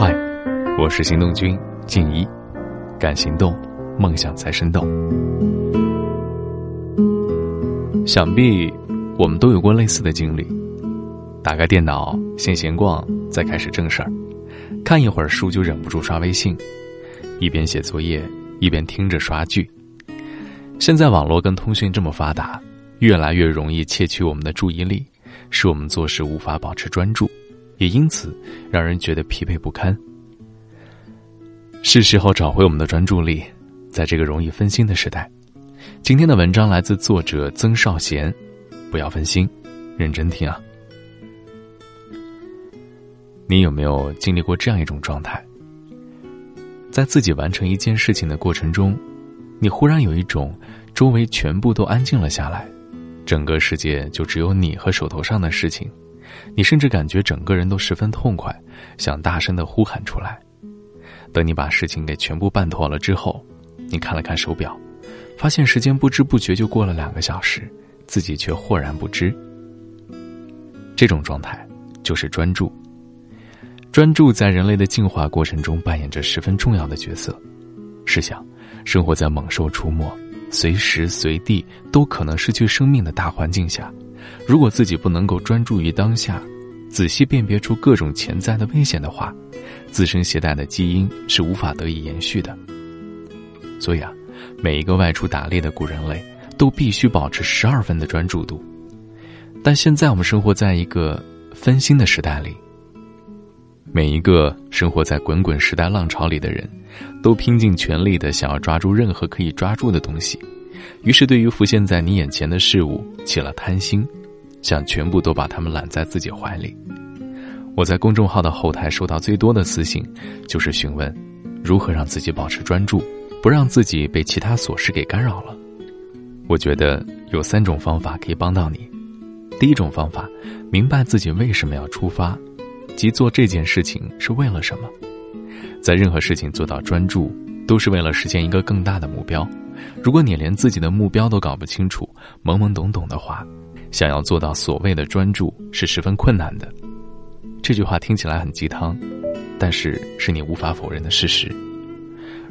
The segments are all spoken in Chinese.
嗨，我是行动君静一，敢行动，梦想才生动。想必我们都有过类似的经历：打开电脑，先闲逛，再开始正事儿；看一会儿书，就忍不住刷微信；一边写作业，一边听着刷剧。现在网络跟通讯这么发达，越来越容易窃取我们的注意力，使我们做事无法保持专注。也因此，让人觉得疲惫不堪。是时候找回我们的专注力，在这个容易分心的时代。今天的文章来自作者曾少贤，不要分心，认真听啊！你有没有经历过这样一种状态？在自己完成一件事情的过程中，你忽然有一种周围全部都安静了下来，整个世界就只有你和手头上的事情。你甚至感觉整个人都十分痛快，想大声的呼喊出来。等你把事情给全部办妥了之后，你看了看手表，发现时间不知不觉就过了两个小时，自己却豁然不知。这种状态就是专注。专注在人类的进化过程中扮演着十分重要的角色。试想，生活在猛兽出没、随时随地都可能失去生命的大环境下。如果自己不能够专注于当下，仔细辨别出各种潜在的危险的话，自身携带的基因是无法得以延续的。所以啊，每一个外出打猎的古人类都必须保持十二分的专注度。但现在我们生活在一个分心的时代里，每一个生活在滚滚时代浪潮里的人，都拼尽全力的想要抓住任何可以抓住的东西。于是，对于浮现在你眼前的事物起了贪心，想全部都把它们揽在自己怀里。我在公众号的后台收到最多的私信，就是询问如何让自己保持专注，不让自己被其他琐事给干扰了。我觉得有三种方法可以帮到你。第一种方法，明白自己为什么要出发，即做这件事情是为了什么。在任何事情做到专注，都是为了实现一个更大的目标。如果你连自己的目标都搞不清楚，懵懵懂懂的话，想要做到所谓的专注是十分困难的。这句话听起来很鸡汤，但是是你无法否认的事实。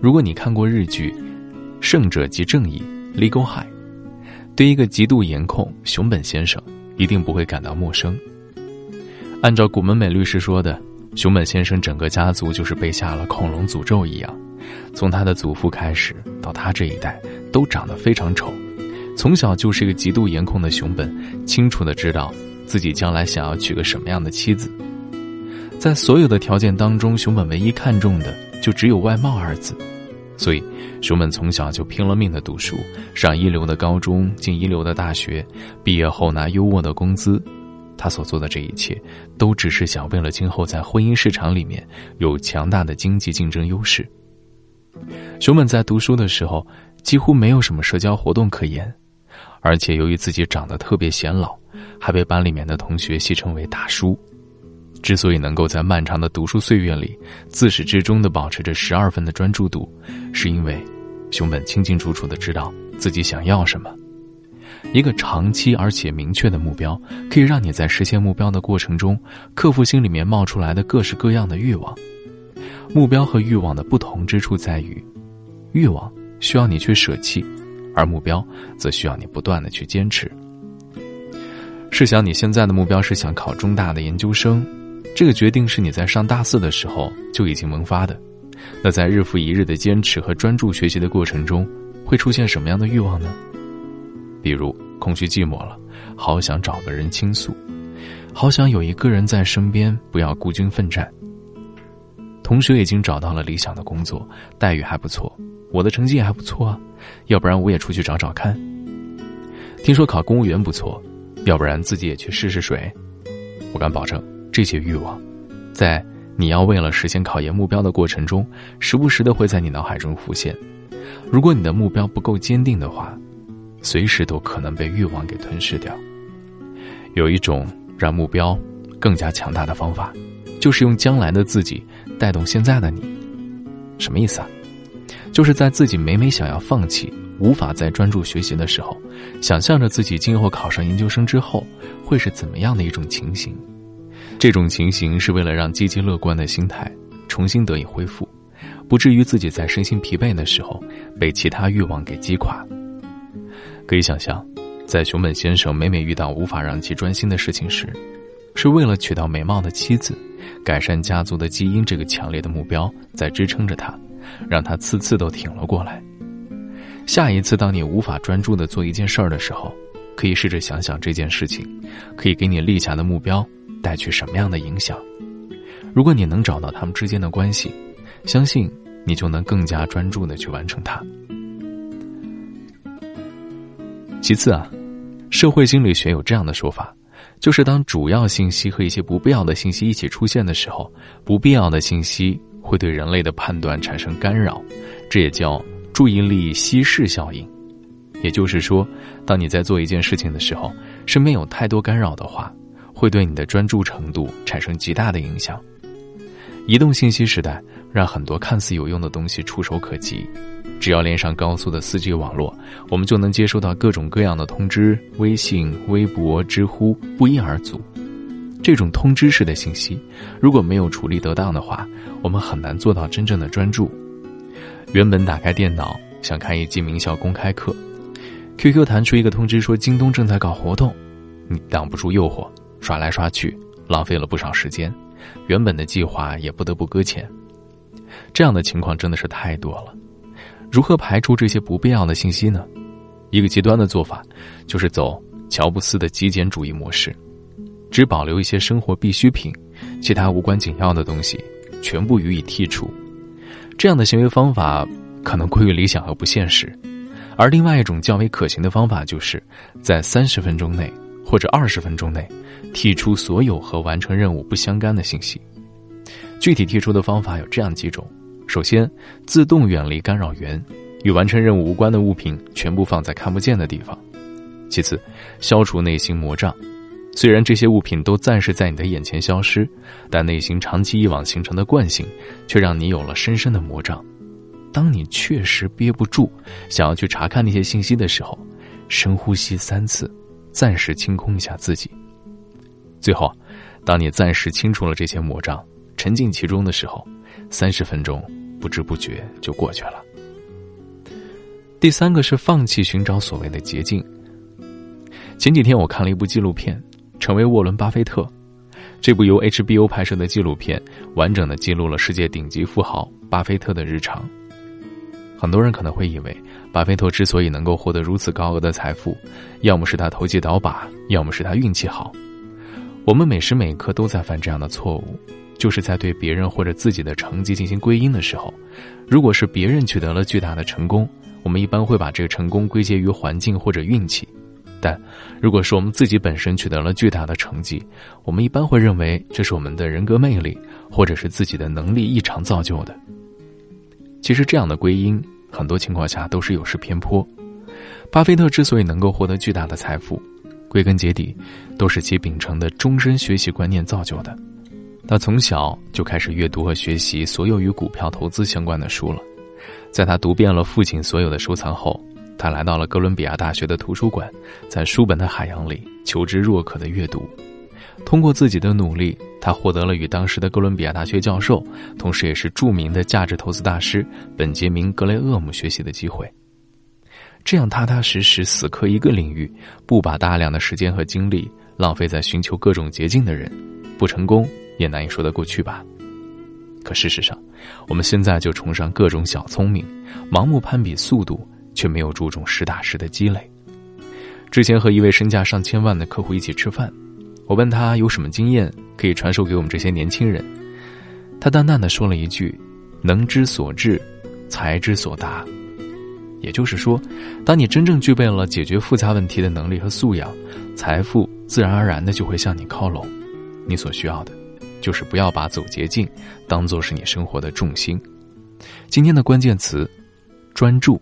如果你看过日剧《胜者即正义》（Legal High），对一个极度颜控熊本先生一定不会感到陌生。按照古门美律师说的，熊本先生整个家族就是被下了恐龙诅咒一样。从他的祖父开始，到他这一代，都长得非常丑。从小就是一个极度颜控的熊本，清楚的知道自己将来想要娶个什么样的妻子。在所有的条件当中，熊本唯一看重的就只有外貌二字。所以，熊本从小就拼了命的读书，上一流的高中，进一流的大学，毕业后拿优渥的工资。他所做的这一切，都只是想为了今后在婚姻市场里面有强大的经济竞争优势。熊本在读书的时候几乎没有什么社交活动可言，而且由于自己长得特别显老，还被班里面的同学戏称为“大叔”。之所以能够在漫长的读书岁月里自始至终的保持着十二分的专注度，是因为熊本清清楚楚的知道自己想要什么。一个长期而且明确的目标，可以让你在实现目标的过程中克服心里面冒出来的各式各样的欲望。目标和欲望的不同之处在于，欲望需要你去舍弃，而目标则需要你不断的去坚持。试想你现在的目标是想考中大的研究生，这个决定是你在上大四的时候就已经萌发的。那在日复一日的坚持和专注学习的过程中，会出现什么样的欲望呢？比如空虚寂寞了，好想找个人倾诉，好想有一个人在身边，不要孤军奋战。同学已经找到了理想的工作，待遇还不错，我的成绩也还不错啊，要不然我也出去找找看。听说考公务员不错，要不然自己也去试试水。我敢保证，这些欲望，在你要为了实现考研目标的过程中，时不时的会在你脑海中浮现。如果你的目标不够坚定的话，随时都可能被欲望给吞噬掉。有一种让目标更加强大的方法。就是用将来的自己带动现在的你，什么意思啊？就是在自己每每想要放弃、无法再专注学习的时候，想象着自己今后考上研究生之后会是怎么样的一种情形。这种情形是为了让积极乐观的心态重新得以恢复，不至于自己在身心疲惫的时候被其他欲望给击垮。可以想象，在熊本先生每每遇到无法让其专心的事情时，是为了娶到美貌的妻子，改善家族的基因这个强烈的目标在支撑着他，让他次次都挺了过来。下一次当你无法专注的做一件事儿的时候，可以试着想想这件事情，可以给你立下的目标带去什么样的影响。如果你能找到他们之间的关系，相信你就能更加专注的去完成它。其次啊，社会心理学有这样的说法，就是当主要信息和一些不必要的信息一起出现的时候，不必要的信息会对人类的判断产生干扰，这也叫注意力稀释效应。也就是说，当你在做一件事情的时候，身边有太多干扰的话，会对你的专注程度产生极大的影响。移动信息时代让很多看似有用的东西触手可及，只要连上高速的 4G 网络，我们就能接收到各种各样的通知，微信、微博、知乎不一而足。这种通知式的信息，如果没有处理得当的话，我们很难做到真正的专注。原本打开电脑想看一季名校公开课，QQ 弹出一个通知说京东正在搞活动，你挡不住诱惑，刷来刷去，浪费了不少时间。原本的计划也不得不搁浅，这样的情况真的是太多了。如何排除这些不必要的信息呢？一个极端的做法就是走乔布斯的极简主义模式，只保留一些生活必需品，其他无关紧要的东西全部予以剔除。这样的行为方法可能过于理想和不现实，而另外一种较为可行的方法就是在三十分钟内。或者二十分钟内，剔除所有和完成任务不相干的信息。具体剔除的方法有这样几种：首先，自动远离干扰源，与完成任务无关的物品全部放在看不见的地方；其次，消除内心魔障。虽然这些物品都暂时在你的眼前消失，但内心长期以往形成的惯性，却让你有了深深的魔障。当你确实憋不住，想要去查看那些信息的时候，深呼吸三次。暂时清空一下自己。最后，当你暂时清除了这些魔障，沉浸其中的时候，三十分钟不知不觉就过去了。第三个是放弃寻找所谓的捷径。前几天我看了一部纪录片《成为沃伦·巴菲特》，这部由 HBO 拍摄的纪录片，完整的记录了世界顶级富豪巴菲特的日常。很多人可能会以为，巴菲特之所以能够获得如此高额的财富，要么是他投机倒把，要么是他运气好。我们每时每刻都在犯这样的错误，就是在对别人或者自己的成绩进行归因的时候，如果是别人取得了巨大的成功，我们一般会把这个成功归结于环境或者运气；但如果是我们自己本身取得了巨大的成绩，我们一般会认为这是我们的人格魅力，或者是自己的能力异常造就的。其实这样的归因，很多情况下都是有失偏颇。巴菲特之所以能够获得巨大的财富，归根结底，都是其秉承的终身学习观念造就的。他从小就开始阅读和学习所有与股票投资相关的书了。在他读遍了父亲所有的收藏后，他来到了哥伦比亚大学的图书馆，在书本的海洋里求知若渴的阅读。通过自己的努力，他获得了与当时的哥伦比亚大学教授，同时也是著名的价值投资大师本杰明·格雷厄姆学习的机会。这样踏踏实实死磕一个领域，不把大量的时间和精力浪费在寻求各种捷径的人，不成功也难以说得过去吧？可事实上，我们现在就崇尚各种小聪明，盲目攀比速度，却没有注重实打实的积累。之前和一位身价上千万的客户一起吃饭。我问他有什么经验可以传授给我们这些年轻人，他淡淡的说了一句：“能之所至，才之所达。”也就是说，当你真正具备了解决复杂问题的能力和素养，财富自然而然的就会向你靠拢。你所需要的，就是不要把走捷径当做是你生活的重心。今天的关键词：专注。